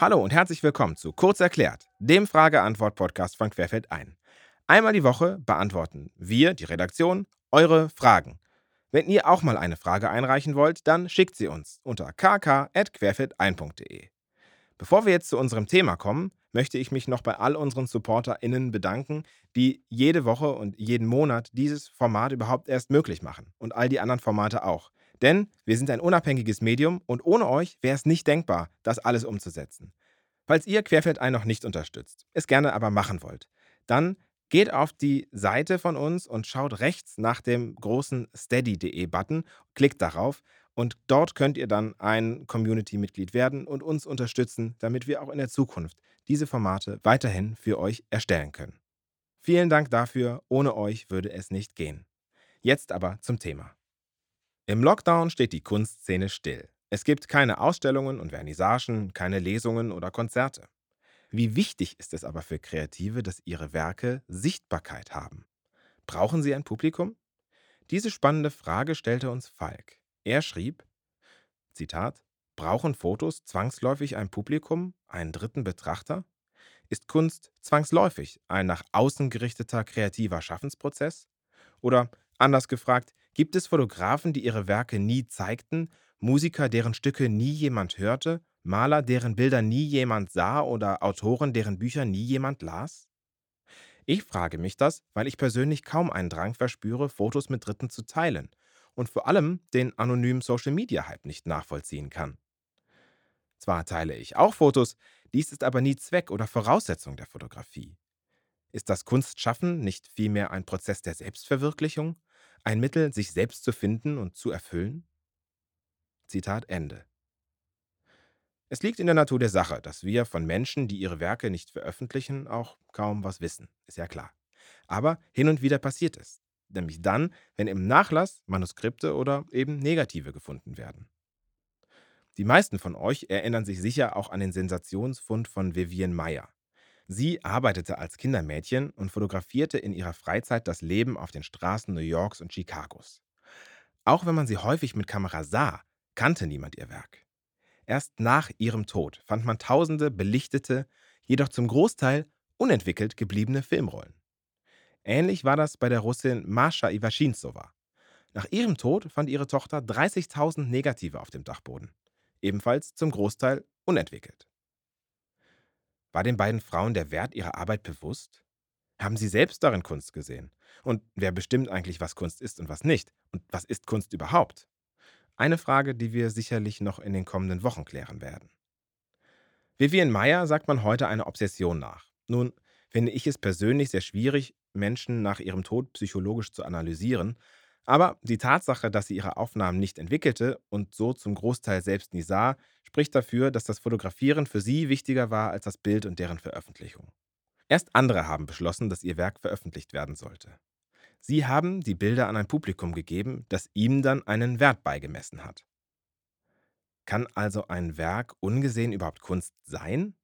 Hallo und herzlich willkommen zu Kurz erklärt, dem Frage-Antwort-Podcast von Querfeld ein. Einmal die Woche beantworten wir, die Redaktion, eure Fragen. Wenn ihr auch mal eine Frage einreichen wollt, dann schickt sie uns unter kk.querfeldein.de. Bevor wir jetzt zu unserem Thema kommen, möchte ich mich noch bei all unseren SupporterInnen bedanken, die jede Woche und jeden Monat dieses Format überhaupt erst möglich machen und all die anderen Formate auch. Denn wir sind ein unabhängiges Medium und ohne euch wäre es nicht denkbar, das alles umzusetzen. Falls ihr Querfeldein noch nicht unterstützt, es gerne aber machen wollt, dann geht auf die Seite von uns und schaut rechts nach dem großen steady.de-Button, klickt darauf und dort könnt ihr dann ein Community-Mitglied werden und uns unterstützen, damit wir auch in der Zukunft diese Formate weiterhin für euch erstellen können. Vielen Dank dafür, ohne euch würde es nicht gehen. Jetzt aber zum Thema. Im Lockdown steht die Kunstszene still. Es gibt keine Ausstellungen und Vernissagen, keine Lesungen oder Konzerte. Wie wichtig ist es aber für Kreative, dass ihre Werke Sichtbarkeit haben? Brauchen sie ein Publikum? Diese spannende Frage stellte uns Falk. Er schrieb, Zitat, Brauchen Fotos zwangsläufig ein Publikum, einen dritten Betrachter? Ist Kunst zwangsläufig ein nach außen gerichteter kreativer Schaffensprozess? Oder anders gefragt, gibt es Fotografen, die ihre Werke nie zeigten, Musiker, deren Stücke nie jemand hörte, Maler, deren Bilder nie jemand sah oder Autoren, deren Bücher nie jemand las? Ich frage mich das, weil ich persönlich kaum einen Drang verspüre, Fotos mit Dritten zu teilen und vor allem den anonymen Social-Media-Hype nicht nachvollziehen kann. Zwar teile ich auch Fotos, dies ist aber nie Zweck oder Voraussetzung der Fotografie. Ist das Kunstschaffen nicht vielmehr ein Prozess der Selbstverwirklichung, ein Mittel, sich selbst zu finden und zu erfüllen? Zitat Ende. Es liegt in der Natur der Sache, dass wir von Menschen, die ihre Werke nicht veröffentlichen, auch kaum was wissen, ist ja klar. Aber hin und wieder passiert es, nämlich dann, wenn im Nachlass Manuskripte oder eben Negative gefunden werden. Die meisten von euch erinnern sich sicher auch an den Sensationsfund von Vivienne Meyer. Sie arbeitete als Kindermädchen und fotografierte in ihrer Freizeit das Leben auf den Straßen New Yorks und Chicagos. Auch wenn man sie häufig mit Kamera sah, kannte niemand ihr Werk. Erst nach ihrem Tod fand man tausende belichtete, jedoch zum Großteil unentwickelt gebliebene Filmrollen. Ähnlich war das bei der Russin Mascha Iwaschinzowa. Nach ihrem Tod fand ihre Tochter 30.000 Negative auf dem Dachboden ebenfalls zum Großteil unentwickelt. War den beiden Frauen der Wert ihrer Arbeit bewusst? Haben sie selbst darin Kunst gesehen? Und wer bestimmt eigentlich, was Kunst ist und was nicht? Und was ist Kunst überhaupt? Eine Frage, die wir sicherlich noch in den kommenden Wochen klären werden. Vivian Meyer sagt man heute eine Obsession nach. Nun finde ich es persönlich sehr schwierig, Menschen nach ihrem Tod psychologisch zu analysieren, aber die Tatsache, dass sie ihre Aufnahmen nicht entwickelte und so zum Großteil selbst nie sah, spricht dafür, dass das Fotografieren für sie wichtiger war als das Bild und deren Veröffentlichung. Erst andere haben beschlossen, dass ihr Werk veröffentlicht werden sollte. Sie haben die Bilder an ein Publikum gegeben, das ihm dann einen Wert beigemessen hat. Kann also ein Werk ungesehen überhaupt Kunst sein?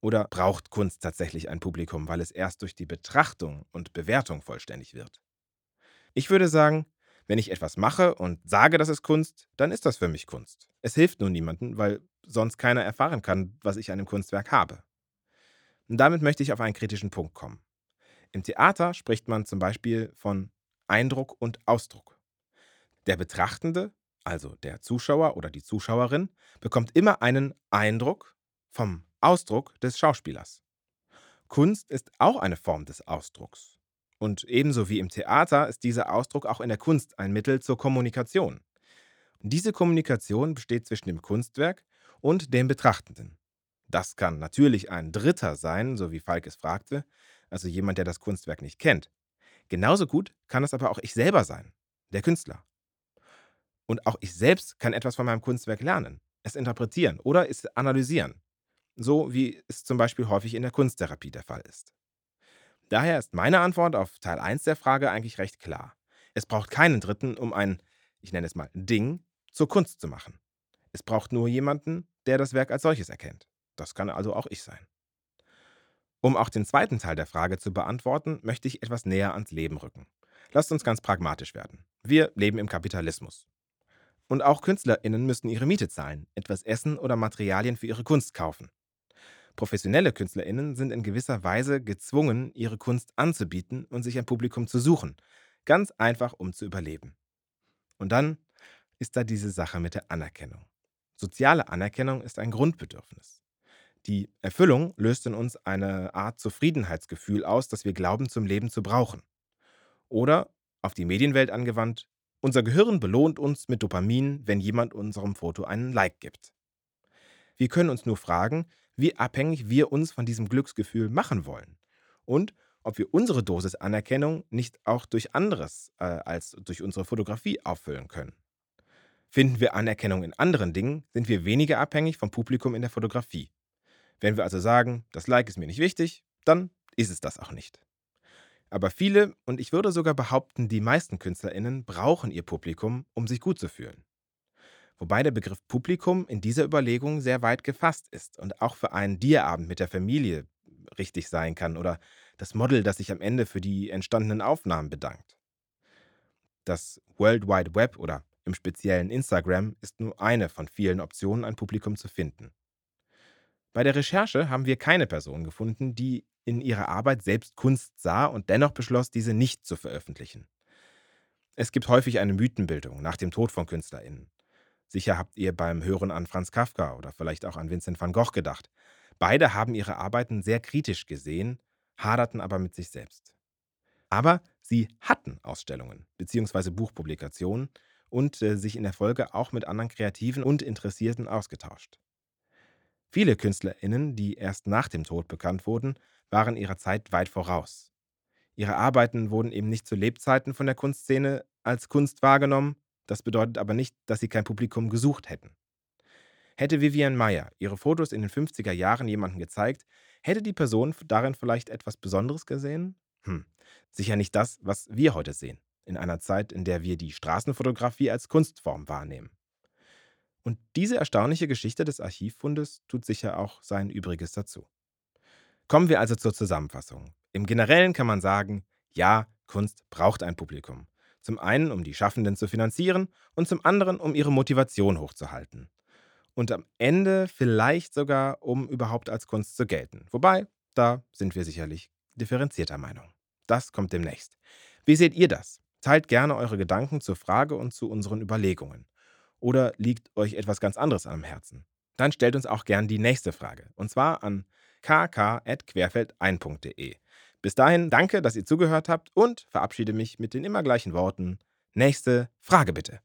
Oder braucht Kunst tatsächlich ein Publikum, weil es erst durch die Betrachtung und Bewertung vollständig wird? Ich würde sagen, wenn ich etwas mache und sage, das ist Kunst, dann ist das für mich Kunst. Es hilft nur niemandem, weil sonst keiner erfahren kann, was ich an dem Kunstwerk habe. Und damit möchte ich auf einen kritischen Punkt kommen. Im Theater spricht man zum Beispiel von Eindruck und Ausdruck. Der Betrachtende, also der Zuschauer oder die Zuschauerin, bekommt immer einen Eindruck vom Ausdruck des Schauspielers. Kunst ist auch eine Form des Ausdrucks. Und ebenso wie im Theater ist dieser Ausdruck auch in der Kunst ein Mittel zur Kommunikation. Diese Kommunikation besteht zwischen dem Kunstwerk und dem Betrachtenden. Das kann natürlich ein Dritter sein, so wie Falk es fragte, also jemand, der das Kunstwerk nicht kennt. Genauso gut kann es aber auch ich selber sein, der Künstler. Und auch ich selbst kann etwas von meinem Kunstwerk lernen, es interpretieren oder es analysieren. So wie es zum Beispiel häufig in der Kunsttherapie der Fall ist. Daher ist meine Antwort auf Teil 1 der Frage eigentlich recht klar. Es braucht keinen Dritten, um ein, ich nenne es mal, Ding zur Kunst zu machen. Es braucht nur jemanden, der das Werk als solches erkennt. Das kann also auch ich sein. Um auch den zweiten Teil der Frage zu beantworten, möchte ich etwas näher ans Leben rücken. Lasst uns ganz pragmatisch werden. Wir leben im Kapitalismus. Und auch KünstlerInnen müssen ihre Miete zahlen, etwas essen oder Materialien für ihre Kunst kaufen. Professionelle KünstlerInnen sind in gewisser Weise gezwungen, ihre Kunst anzubieten und sich ein Publikum zu suchen. Ganz einfach, um zu überleben. Und dann ist da diese Sache mit der Anerkennung. Soziale Anerkennung ist ein Grundbedürfnis. Die Erfüllung löst in uns eine Art Zufriedenheitsgefühl aus, das wir glauben zum Leben zu brauchen. Oder, auf die Medienwelt angewandt, unser Gehirn belohnt uns mit Dopamin, wenn jemand unserem Foto einen Like gibt. Wir können uns nur fragen, wie abhängig wir uns von diesem Glücksgefühl machen wollen und ob wir unsere Dosis Anerkennung nicht auch durch anderes äh, als durch unsere Fotografie auffüllen können. Finden wir Anerkennung in anderen Dingen, sind wir weniger abhängig vom Publikum in der Fotografie. Wenn wir also sagen, das Like ist mir nicht wichtig, dann ist es das auch nicht. Aber viele, und ich würde sogar behaupten, die meisten Künstlerinnen brauchen ihr Publikum, um sich gut zu fühlen. Wobei der Begriff Publikum in dieser Überlegung sehr weit gefasst ist und auch für einen Diaabend mit der Familie richtig sein kann oder das Model, das sich am Ende für die entstandenen Aufnahmen bedankt. Das World Wide Web oder im speziellen Instagram ist nur eine von vielen Optionen, ein Publikum zu finden. Bei der Recherche haben wir keine Person gefunden, die in ihrer Arbeit selbst Kunst sah und dennoch beschloss, diese nicht zu veröffentlichen. Es gibt häufig eine Mythenbildung nach dem Tod von KünstlerInnen. Sicher habt ihr beim Hören an Franz Kafka oder vielleicht auch an Vincent van Gogh gedacht. Beide haben ihre Arbeiten sehr kritisch gesehen, haderten aber mit sich selbst. Aber sie hatten Ausstellungen bzw. Buchpublikationen und äh, sich in der Folge auch mit anderen Kreativen und Interessierten ausgetauscht. Viele KünstlerInnen, die erst nach dem Tod bekannt wurden, waren ihrer Zeit weit voraus. Ihre Arbeiten wurden eben nicht zu Lebzeiten von der Kunstszene als Kunst wahrgenommen, das bedeutet aber nicht, dass sie kein Publikum gesucht hätten. Hätte Vivian Meyer ihre Fotos in den 50er Jahren jemandem gezeigt, hätte die Person darin vielleicht etwas Besonderes gesehen? Hm, sicher nicht das, was wir heute sehen, in einer Zeit, in der wir die Straßenfotografie als Kunstform wahrnehmen. Und diese erstaunliche Geschichte des Archivfundes tut sicher auch sein Übriges dazu. Kommen wir also zur Zusammenfassung. Im Generellen kann man sagen, ja, Kunst braucht ein Publikum. Zum einen, um die Schaffenden zu finanzieren und zum anderen, um ihre Motivation hochzuhalten. Und am Ende vielleicht sogar, um überhaupt als Kunst zu gelten. Wobei, da sind wir sicherlich differenzierter Meinung. Das kommt demnächst. Wie seht ihr das? Teilt gerne eure Gedanken zur Frage und zu unseren Überlegungen. Oder liegt euch etwas ganz anderes am Herzen? Dann stellt uns auch gern die nächste Frage. Und zwar an kk.querfeld1.de. Bis dahin danke, dass ihr zugehört habt und verabschiede mich mit den immer gleichen Worten. Nächste Frage bitte.